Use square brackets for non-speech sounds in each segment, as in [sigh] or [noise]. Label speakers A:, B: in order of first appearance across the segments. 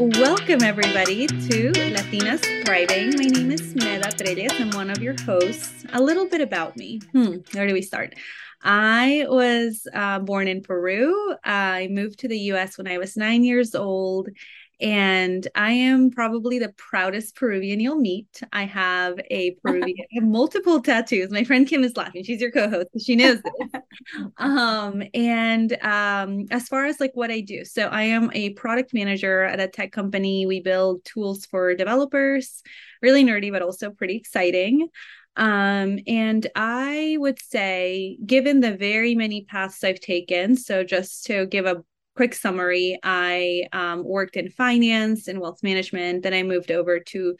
A: Welcome, everybody, to Latinas Thriving. My name is Meda Trelles. I'm one of your hosts. A little bit about me. Hmm, where do we start? I was uh, born in Peru. I moved to the US when I was nine years old and I am probably the proudest Peruvian you'll meet. I have a Peruvian, I have multiple tattoos. My friend Kim is laughing. She's your co-host. She knows this. [laughs] um, and um, as far as like what I do, so I am a product manager at a tech company. We build tools for developers, really nerdy, but also pretty exciting. Um, and I would say, given the very many paths I've taken, so just to give a quick summary, I um, worked in finance and wealth management. Then I moved over to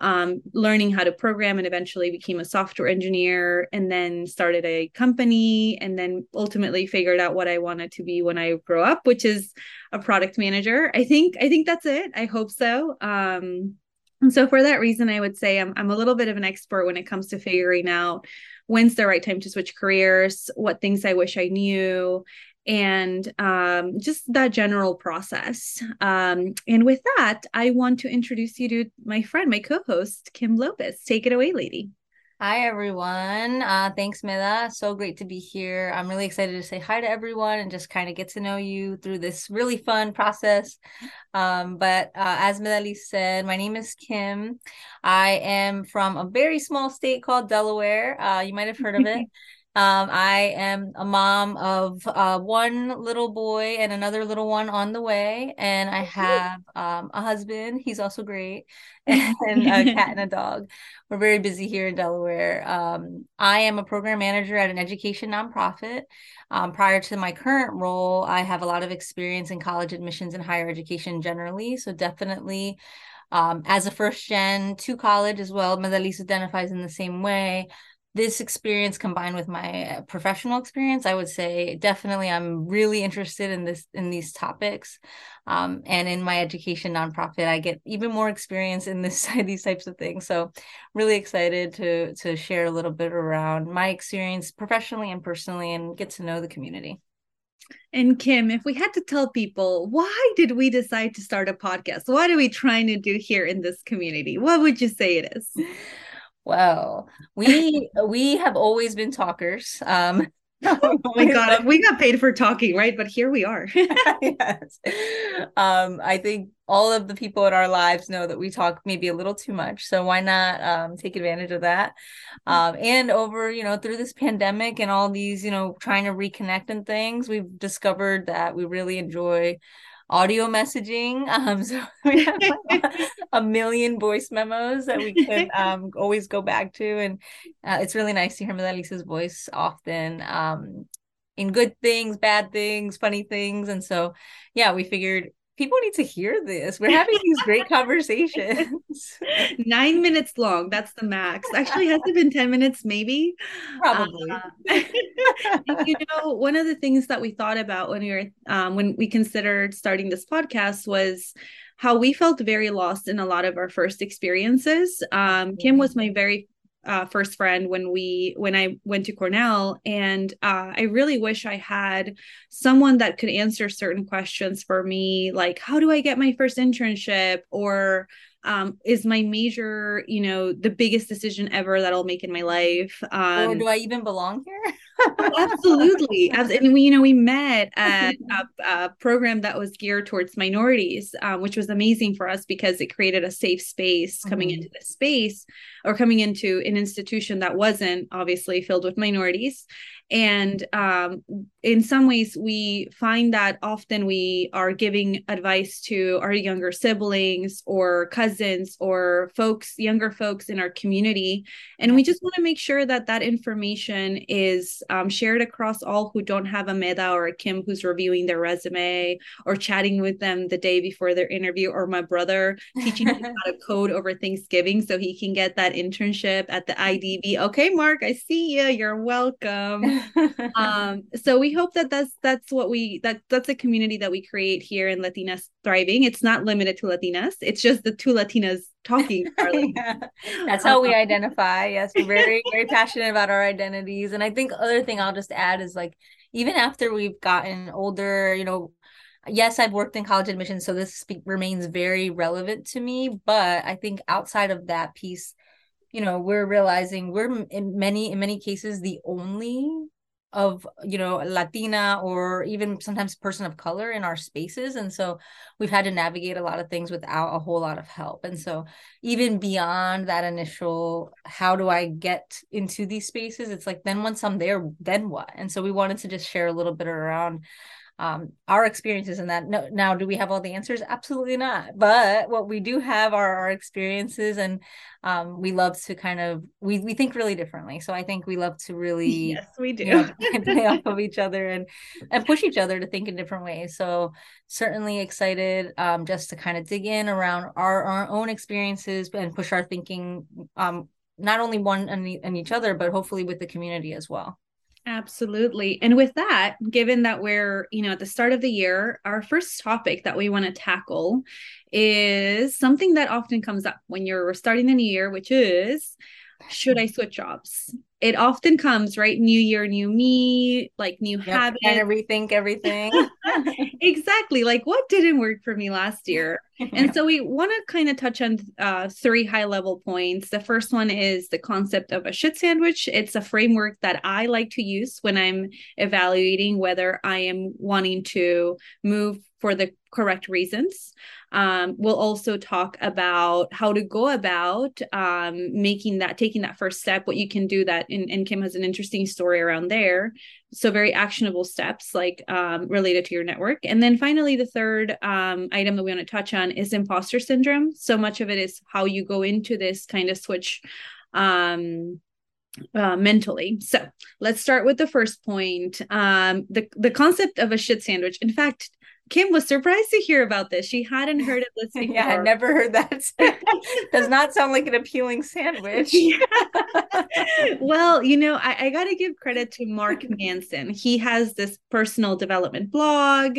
A: um, learning how to program and eventually became a software engineer and then started a company and then ultimately figured out what I wanted to be when I grow up, which is a product manager. I think I think that's it. I hope so. Um, and so for that reason, I would say I'm I'm a little bit of an expert when it comes to figuring out when's the right time to switch careers, what things I wish I knew, and um, just that general process. Um, and with that, I want to introduce you to my friend, my co host, Kim Lopez. Take it away, lady.
B: Hi, everyone. Uh, thanks, Meda. So great to be here. I'm really excited to say hi to everyone and just kind of get to know you through this really fun process. Um, but uh, as Medaliz said, my name is Kim. I am from a very small state called Delaware. Uh, you might have heard of it. [laughs] Um, I am a mom of uh, one little boy and another little one on the way, and I have um, a husband. He's also great, [laughs] [laughs] and a cat and a dog. We're very busy here in Delaware. Um, I am a program manager at an education nonprofit. Um, prior to my current role, I have a lot of experience in college admissions and higher education generally. So definitely. Um, as a first gen to college as well, Medaliz identifies in the same way this experience combined with my professional experience i would say definitely i'm really interested in this in these topics um, and in my education nonprofit i get even more experience in this [laughs] these types of things so really excited to to share a little bit around my experience professionally and personally and get to know the community
A: and Kim, if we had to tell people why did we decide to start a podcast? What are we trying to do here in this community? What would you say it is? [laughs]
B: Well, we we have always been talkers. Um, [laughs] [laughs]
A: oh my god, we got paid for talking, right? But here we are. [laughs] yes.
B: Um, I think all of the people in our lives know that we talk maybe a little too much. So why not um, take advantage of that? Um, and over, you know, through this pandemic and all these, you know, trying to reconnect and things, we've discovered that we really enjoy audio messaging. [laughs] Um, so we [laughs] have a million voice memos that we can [laughs] um, always go back to, and uh, it's really nice to hear Medaliz's voice often. Um, in good things, bad things, funny things. And so, yeah, we figured people need to hear this. We're having these great [laughs] conversations.
A: Nine minutes long. That's the max. Actually, has it been 10 minutes? Maybe.
B: Probably. [laughs] Uh,
A: you know, one of the things that we thought about when we were, um, when we considered starting this podcast was how we felt very lost in a lot of our first experiences. Um, Kim was my very uh, first friend when we when I went to Cornell, and uh, I really wish I had someone that could answer certain questions for me, like how do I get my first internship, or um, is my major, you know, the biggest decision ever that I'll make in my life? Um,
B: or do I even belong here? [laughs]
A: absolutely. And we, you know, we met at a, a program that was geared towards minorities, um, which was amazing for us because it created a safe space coming mm-hmm. into the space or coming into an institution that wasn't obviously filled with minorities and um, in some ways we find that often we are giving advice to our younger siblings or cousins or folks younger folks in our community. And we just want to make sure that that information is um, shared across all who don't have a meda or a kim who's reviewing their resume or chatting with them the day before their interview or my brother [laughs] teaching him how to code over thanksgiving so he can get that internship at the idb okay mark i see you you're welcome [laughs] um, so we hope that that's that's what we that that's a community that we create here in Latinas Thriving. It's not limited to Latinas. It's just the two Latinas talking. [laughs]
B: yeah. That's how we identify. Yes, we're very very passionate about our identities. And I think other thing I'll just add is like even after we've gotten older, you know, yes, I've worked in college admissions, so this remains very relevant to me. But I think outside of that piece, you know, we're realizing we're in many in many cases the only of you know latina or even sometimes person of color in our spaces. And so we've had to navigate a lot of things without a whole lot of help. And so even beyond that initial how do i get into these spaces? it's like then once i'm there then what? And so we wanted to just share a little bit around um, our experiences in that. No, now, do we have all the answers? Absolutely not. But what we do have are our experiences, and um, we love to kind of we we think really differently. So I think we love to really
A: yes, we do
B: you know, [laughs] play off of each other and and push each other to think in different ways. So certainly excited um, just to kind of dig in around our our own experiences and push our thinking um, not only one and, and each other, but hopefully with the community as well.
A: Absolutely. And with that, given that we're, you know, at the start of the year, our first topic that we want to tackle is something that often comes up when you're starting the new year, which is should I switch jobs? It often comes, right? New year, new me, like new yep, habits.
B: Of rethink everything. [laughs]
A: exactly. Like what didn't work for me last year? [laughs] and so we want to kind of touch on uh, three high level points. The first one is the concept of a shit sandwich. It's a framework that I like to use when I'm evaluating whether I am wanting to move for the correct reasons. Um, we'll also talk about how to go about um, making that, taking that first step, what you can do that. And, and Kim has an interesting story around there. So, very actionable steps like um, related to your network. And then finally, the third um, item that we want to touch on is imposter syndrome. So much of it is how you go into this kind of switch um uh, mentally. So let's start with the first point. Um, the the concept of a shit sandwich. In fact, Kim was surprised to hear about this. She hadn't heard of this before. [laughs]
B: yeah, I never heard that. [laughs] Does not sound like an appealing sandwich. [laughs]
A: well, you know, I, I got to give credit to Mark Manson. He has this personal development blog,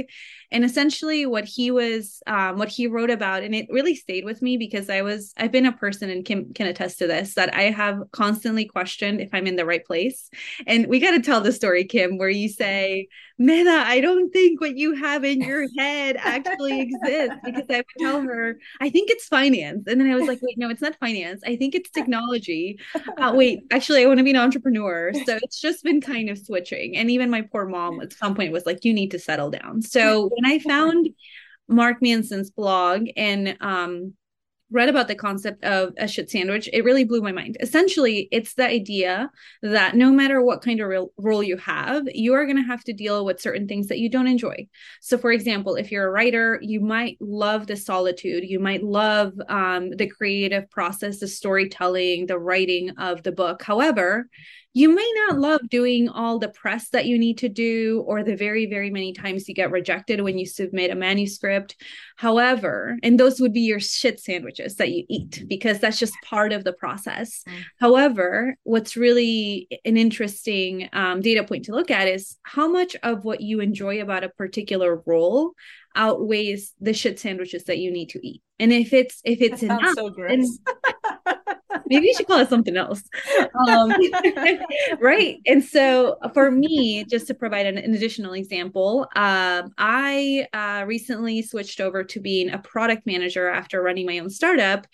A: and essentially, what he was, um, what he wrote about, and it really stayed with me because I was, I've been a person, and Kim can attest to this, that I have constantly questioned if I'm in the right place. And we got to tell the story, Kim, where you say, Mena, I don't think what you have in your head actually exists because I would tell her, I think it's finance. And then I was like, wait, no, it's not finance. I think it's technology. Uh, wait, actually, I want to be an entrepreneur. So it's just been kind of switching. And even my poor mom at some point was like, you need to settle down. So when I found Mark Manson's blog and um, read about the concept of a shit sandwich, it really blew my mind. Essentially, it's the idea that no matter what kind of role you have, you are going to have to deal with certain things that you don't enjoy. So, for example, if you're a writer, you might love the solitude, you might love um, the creative process, the storytelling, the writing of the book. However, you may not love doing all the press that you need to do or the very very many times you get rejected when you submit a manuscript however and those would be your shit sandwiches that you eat because that's just part of the process. Mm. however what's really an interesting um, data point to look at is how much of what you enjoy about a particular role outweighs the shit sandwiches that you need to eat. And if it's if it's enough so [laughs] maybe you should call it something else um, [laughs] right and so for me just to provide an, an additional example um, i uh, recently switched over to being a product manager after running my own startup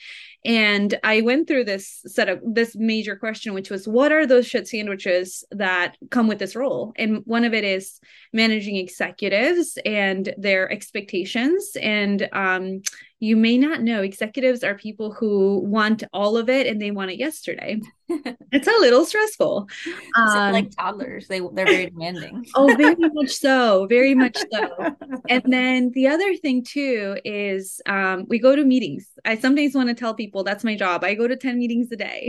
A: and I went through this set of this major question, which was what are those shit sandwiches that come with this role? And one of it is managing executives and their expectations. And um, you may not know executives are people who want all of it and they want it yesterday. [laughs] it's a little stressful.
B: Um, like toddlers, they they're very demanding. [laughs]
A: oh, very much so, very much so. [laughs] And then the other thing too is um, we go to meetings. I sometimes want to tell people that's my job. I go to ten meetings a day,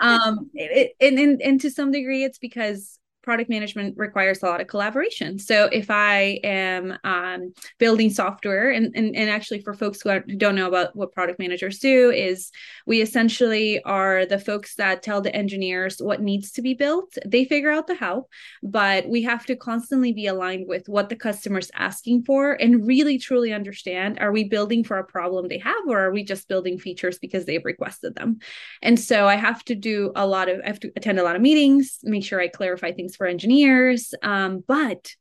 A: um, it, and, and and to some degree, it's because product management requires a lot of collaboration. So if I am um, building software, and, and, and actually for folks who, don't know about what product managers do, is we essentially are the folks that tell the engineers what needs to be built. They figure out the how, but we have to constantly be aligned with what the customer's asking for and really truly understand: Are we building for a problem they have, or are we just building features because they've requested them? And so I have to do a lot of I have to attend a lot of meetings, make sure I clarify things things for engineers. Um, but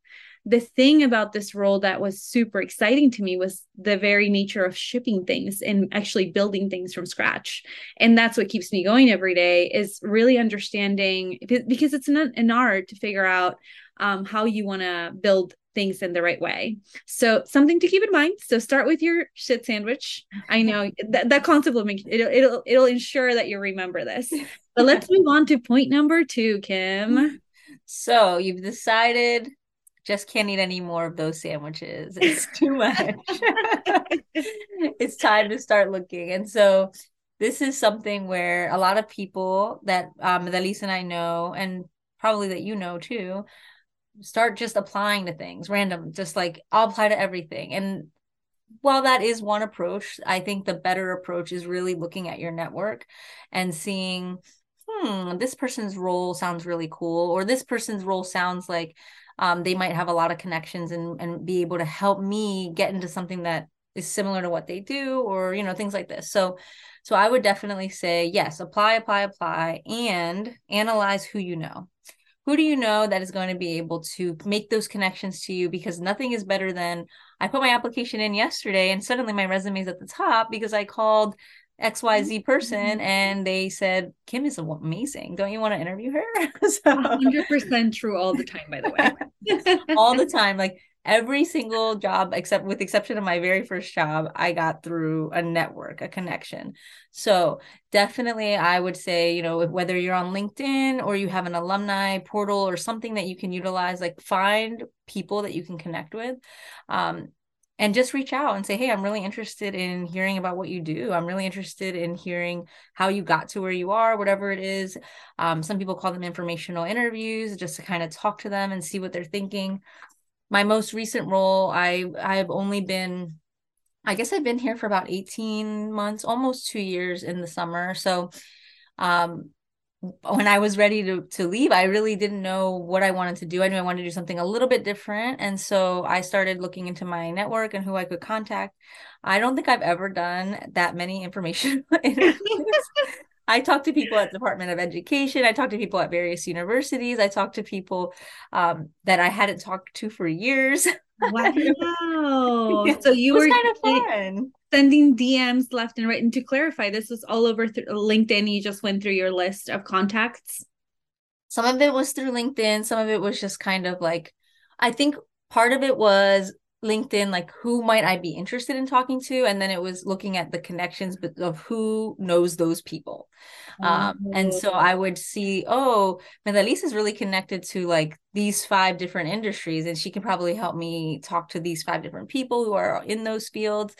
A: the thing about this role that was super exciting to me was the very nature of shipping things and actually building things from scratch and that's what keeps me going every day is really understanding because it's an, an art to figure out um, how you want to build things in the right way. So something to keep in mind. So start with your shit sandwich. I know that, that concept will make it'll, it'll it'll ensure that you remember this. But let's [laughs] move on to point number two, Kim.
B: So you've decided just can't eat any more of those sandwiches. It's too [laughs] much. [laughs] it's time to start looking. And so this is something where a lot of people that um that Lisa and I know, and probably that you know too, start just applying to things random, just like I'll apply to everything. And while that is one approach, I think the better approach is really looking at your network and seeing, hmm, this person's role sounds really cool, or this person's role sounds like um, they might have a lot of connections and and be able to help me get into something that is similar to what they do or you know things like this. So so i would definitely say yes apply apply apply and analyze who you know. Who do you know that is going to be able to make those connections to you? Because nothing is better than i put my application in yesterday and suddenly my resume is at the top because i called XYZ person mm-hmm. and they said, Kim is amazing. Don't you want to interview her? [laughs]
A: so, 100% true all the time, by the
B: way. [laughs] all the time. Like every single job, except with exception of my very first job, I got through a network, a connection. So definitely, I would say, you know, whether you're on LinkedIn or you have an alumni portal or something that you can utilize, like find people that you can connect with. Um, and just reach out and say hey i'm really interested in hearing about what you do. I'm really interested in hearing how you got to where you are whatever it is. Um, some people call them informational interviews just to kind of talk to them and see what they're thinking. My most recent role i i've only been i guess i've been here for about 18 months almost two years in the summer. So um when I was ready to to leave, I really didn't know what I wanted to do. I knew I wanted to do something a little bit different, and so I started looking into my network and who I could contact. I don't think I've ever done that many information [laughs] interviews. I talked to people at the Department of Education. I talked to people at various universities. I talked to people um, that I hadn't talked to for years. [laughs]
A: Wow! [laughs] so you were
B: kind of fun
A: sending DMs left and right. And to clarify, this was all over th- LinkedIn. You just went through your list of contacts.
B: Some of it was through LinkedIn. Some of it was just kind of like, I think part of it was LinkedIn, like who might I be interested in talking to? And then it was looking at the connections of who knows those people. Um, and so I would see, oh, Medaliz is really connected to like these five different industries, and she can probably help me talk to these five different people who are in those fields.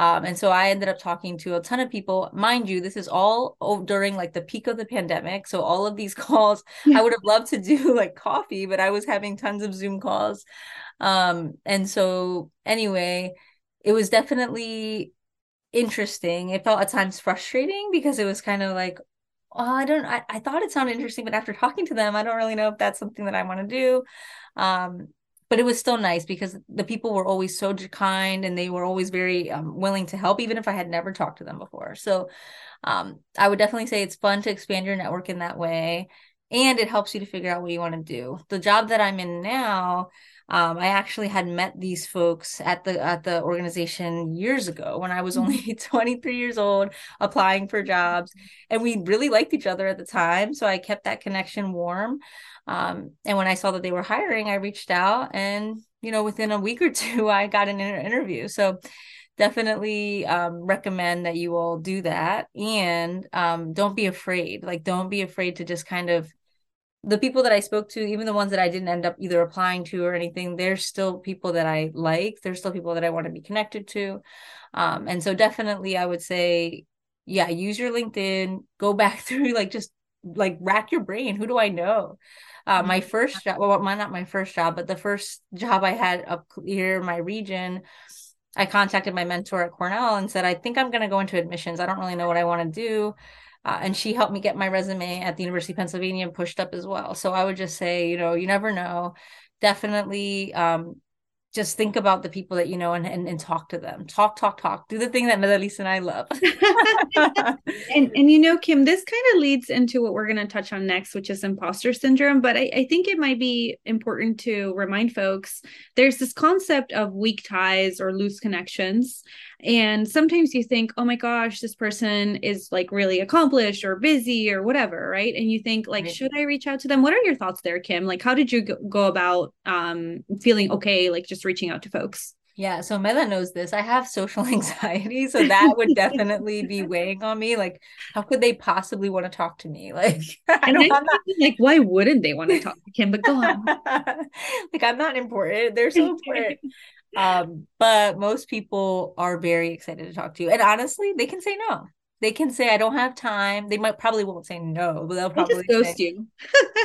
B: Um, and so I ended up talking to a ton of people. Mind you, this is all during like the peak of the pandemic. So all of these [laughs] calls, I would have loved to do like coffee, but I was having tons of Zoom calls. Um, and so anyway, it was definitely interesting. It felt at times frustrating because it was kind of like, oh, I don't, I, I thought it sounded interesting, but after talking to them, I don't really know if that's something that I want to do. Um, but it was still nice because the people were always so kind and they were always very um, willing to help even if i had never talked to them before so um, i would definitely say it's fun to expand your network in that way and it helps you to figure out what you want to do the job that i'm in now um, I actually had met these folks at the at the organization years ago when I was only mm-hmm. [laughs] 23 years old, applying for jobs, and we really liked each other at the time. So I kept that connection warm. Um, and when I saw that they were hiring, I reached out, and you know, within a week or [laughs] two, I got an inter- interview. So definitely um, recommend that you all do that, and um, don't be afraid. Like, don't be afraid to just kind of the people that I spoke to, even the ones that I didn't end up either applying to or anything, they're still people that I like. They're still people that I want to be connected to. Um, and so definitely I would say, yeah, use your LinkedIn, go back [laughs] through like just like rack your brain. Who do I know? Uh, my mm-hmm. first job, well, my, not my first job, but the first job I had up here in my region, I contacted my mentor at Cornell and said, I think I'm going to go into admissions. I don't really know what I want to do. Uh, and she helped me get my resume at the University of Pennsylvania and pushed up as well. So I would just say, you know, you never know. Definitely um, just think about the people that you know and, and, and talk to them. Talk, talk, talk. Do the thing that Melissa and I love. [laughs]
A: and and you know, Kim, this kind of leads into what we're going to touch on next, which is imposter syndrome. But I, I think it might be important to remind folks there's this concept of weak ties or loose connections. And sometimes you think, oh my gosh, this person is like really accomplished or busy or whatever, right? And you think, like, right. should I reach out to them? What are your thoughts there, Kim? Like, how did you go about um, feeling okay, like just reaching out to folks?
B: Yeah, so Mela knows this. I have social [laughs] anxiety, so that would definitely be weighing on me. Like, how could they possibly want to talk to me? [laughs] Like,
A: I don't. I'm not like, why wouldn't they want to talk to Kim? But go on. [laughs]
B: like, I'm not important. They're so important. Um, but most people are very excited to talk to you, and honestly, they can say no. They can say I don't have time. They might probably won't say no, but they'll probably
A: they'll ghost you.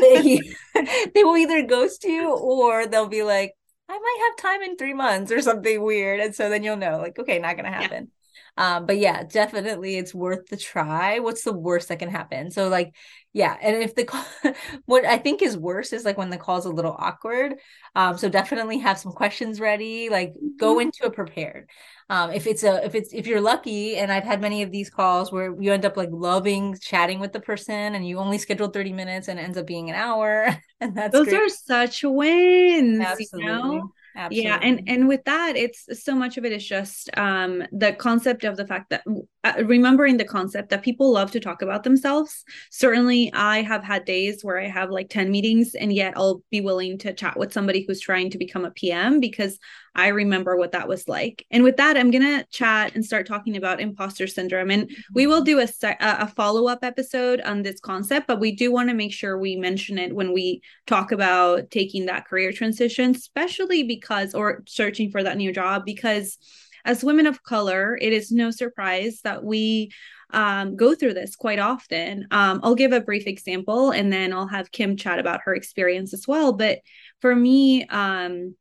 B: they, [laughs] [laughs] [laughs] they will either ghost you or they'll be like, I might have time in three months or something weird. And so then you'll know, like, okay, not gonna happen. Um, but yeah, definitely it's worth the try. What's the worst that can happen? So like, yeah, and if the call, [laughs] what I think is worse is like when the call's a little awkward. Um, so definitely have some questions ready, like mm-hmm. go into it prepared um, if it's a if it's if you're lucky and i've had many of these calls where you end up like loving chatting with the person and you only scheduled 30 minutes and it ends up being an hour [laughs] and that's
A: those great. are such wins Absolutely. you know Absolutely. Yeah, and and with that, it's so much of it is just um, the concept of the fact that uh, remembering the concept that people love to talk about themselves. Certainly, I have had days where I have like ten meetings, and yet I'll be willing to chat with somebody who's trying to become a PM because I remember what that was like. And with that, I'm gonna chat and start talking about imposter syndrome, and we will do a a follow up episode on this concept, but we do want to make sure we mention it when we talk about taking that career transition, especially because or searching for that new job because as women of color it is no surprise that we um, go through this quite often. Um, i'll give a brief example and then i'll have kim chat about her experience as well. But for me um,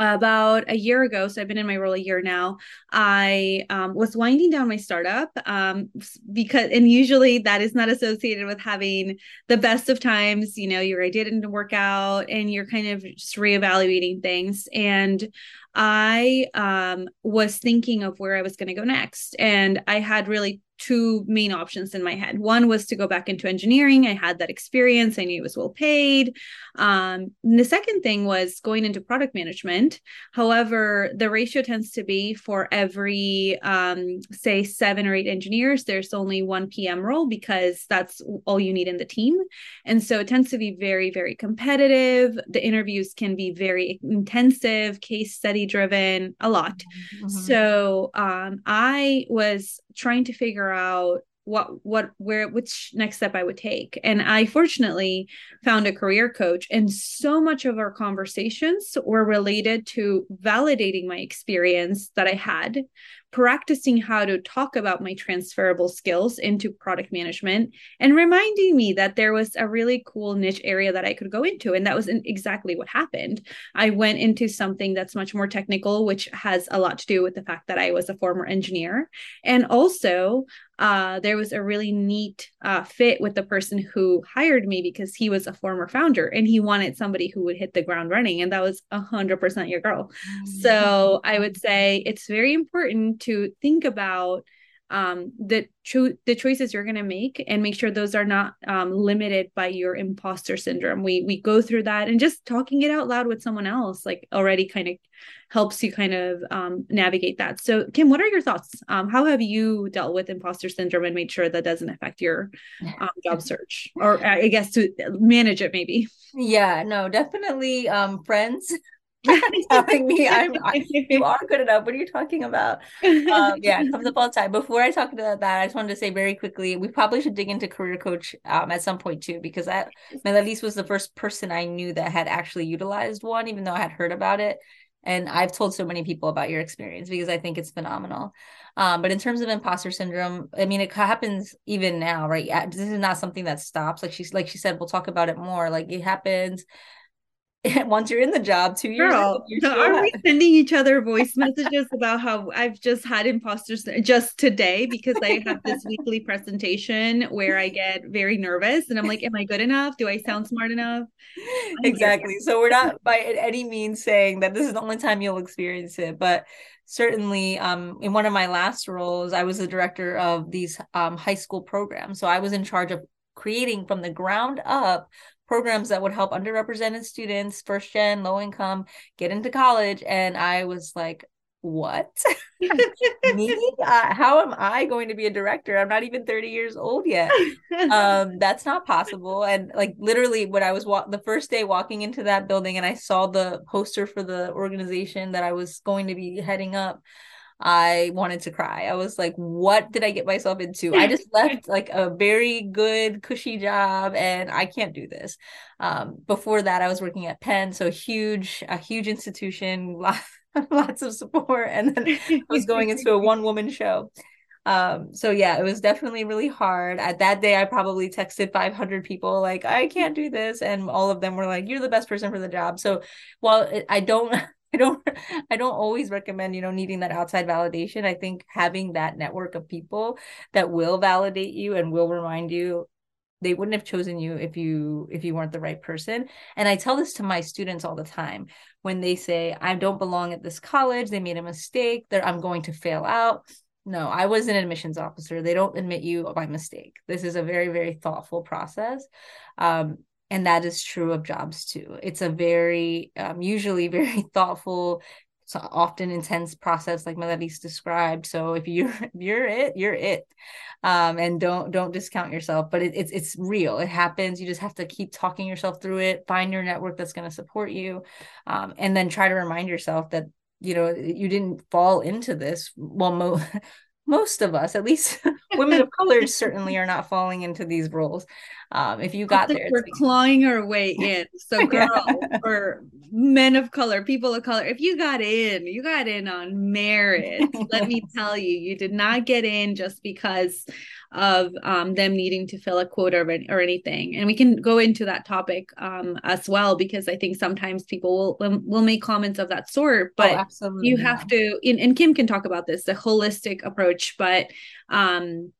A: about a year ago so i've been in my role a year now i um, was winding down my startup um, because and usually that is not associated with having the best of times you know your idea didn't work out and you're kind of just reevaluating things and i um, was thinking of where i was going to go next and i had really two main options in my head. One was to go back into engineering. I had that experience. I knew it was well paid. Um, the second thing was going into product management. However, the ratio tends to be for every, um, say, seven or eight engineers, there's only one PM role because that's all you need in the team. And so it tends to be very, very competitive. The interviews can be very intensive, case study driven, a lot. Mm-hmm. So um, I was trying to figure out what what where which next step I would take. And I fortunately found a career coach and so much of our conversations were related to validating my experience that I had practicing how to talk about my transferable skills into product management and reminding me that there was a really cool niche area that I could go into. And that was exactly what happened. I went into something that's much more technical, which has a lot to do with the fact that I was a former engineer. And also, uh, there was a really neat uh, fit with the person who hired me because he was a former founder and he wanted somebody who would hit the ground running. And that was 100% your girl. Mm-hmm. So I would say it's very important to think about um, the cho- the choices you're going to make and make sure those are not um, limited by your imposter syndrome. We we go through that and just talking it out loud with someone else like already kind of helps you kind of um, navigate that. So Kim, what are your thoughts? Um, how have you dealt with imposter syndrome and made sure that doesn't affect your um, job [laughs] search or I guess to manage it maybe?
B: Yeah, no, definitely um, friends telling me [laughs] I'm I, you are good enough. What are you talking about? Um, yeah, it comes up all the time. Before I talk about that, I just wanted to say very quickly, we probably should dig into career coach um, at some point too, because that Melissa was the first person I knew that had actually utilized one, even though I had heard about it. And I've told so many people about your experience because I think it's phenomenal. Um, but in terms of imposter syndrome, I mean, it happens even now, right? This is not something that stops. Like she's like she said, we'll talk about it more. Like it happens [laughs] once you're in the job, two years
A: Girl, are we [laughs] sending each other voice messages about how I've just had imposters just today because I have this weekly presentation where I get very nervous and I'm like, am I good enough? Do I sound smart enough? [laughs]
B: exactly. So we're not by any means saying that this is the only time you'll experience it, but certainly um, in one of my last roles, I was the director of these um, high school programs. So I was in charge of creating from the ground up programs that would help underrepresented students, first gen, low income, get into college. And I was like, what? [laughs] Me? Uh, how am I going to be a director? I'm not even 30 years old yet. Um, [laughs] that's not possible. And like literally, when I was wa- the first day walking into that building and I saw the poster for the organization that I was going to be heading up, I wanted to cry. I was like, what did I get myself into? I just [laughs] left like a very good, cushy job and I can't do this. Um, before that, I was working at Penn, so huge, a huge institution, [laughs] lots of support. And then I was going into a [laughs] one woman show. Um, so yeah, it was definitely really hard. At that day, I probably texted 500 people like, I can't do this. And all of them were like, you're the best person for the job. So while I don't [laughs] I don't I don't always recommend, you know, needing that outside validation. I think having that network of people that will validate you and will remind you they wouldn't have chosen you if you if you weren't the right person. And i tell this to my students all the time. When they say i don't belong at this college they made a mistake that i'm going to fail out. No i was an admissions officer. They don't admit you by mistake. This is a very very thoughtful process. Um, and that is true of jobs too. It's a very um, usually [laughs] very thoughtful so often intense process like Melodies described. So if you're [laughs] if you're it you're it. Um, and don't don't discount yourself but it, it's it's real. It happens. You just have to keep talking yourself through it. Find your network that's going to support you. Um, and then try to remind yourself that you know you didn't fall into this. Well mo- [laughs] most of us, at least women of color, certainly are not falling into these roles. Um, if you got there,
A: we're clawing our way [laughs] in. So, [laughs] girl, yeah. or men of color, people of color, if you got in, you got in on merit. Let me [laughs] tell you, you did not get in just because of um, them needing to fill a quota or, or, anything. And we can go into that topic um, as well because I think sometimes people will will make comments of that sort. But oh, you have to, and, and Kim can talk about this, the holistic approach. But um,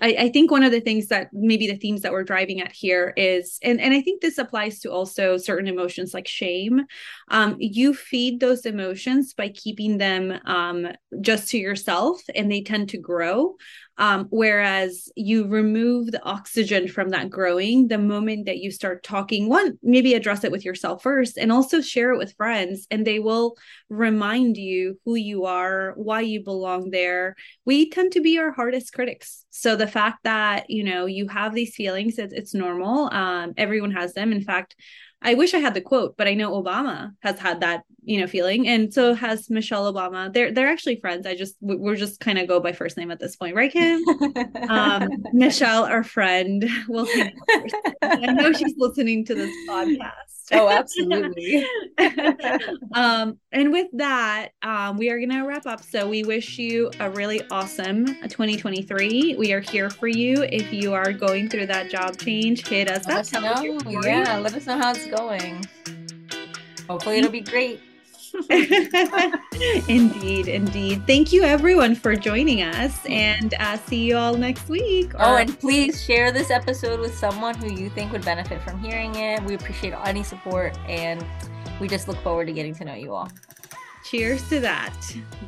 A: I, I, think one of the things that maybe the themes that we're driving at here is, and, and I think this applies to also certain emotions like shame. Um, you feed those emotions by keeping them um, just to yourself, and they tend to grow. Um, whereas you remove the oxygen from that growing the moment that you start talking, one, maybe address it with yourself first and also share it with friends, and they will remind you who you are, why you belong there. We tend to be our hardest critics. So the fact that, you know, you have these feelings, it's, it's normal. Um, everyone has them. In fact, I wish I had the quote, but I know Obama has had that, you know, feeling, and so has Michelle Obama. They're they're actually friends. I just we're just kind of go by first name at this point, right, Kim? um, [laughs] Michelle, our friend, will. I know she's listening to this podcast.
B: Oh, [laughs] absolutely. [laughs]
A: um, and with that, um, we are going to wrap up. So we wish you a really awesome 2023. We are here for you. If you are going through that job change, hit us
B: let Us know. Yeah, let us know how it's going. Hopefully, it'll be great. [laughs]
A: indeed, indeed. Thank you everyone for joining us and uh, see you all next week.
B: Or- oh, and please share this episode with someone who you think would benefit from hearing it. We appreciate any support and we just look forward to getting to know you all.
A: Cheers to that.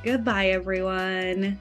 A: Goodbye, everyone.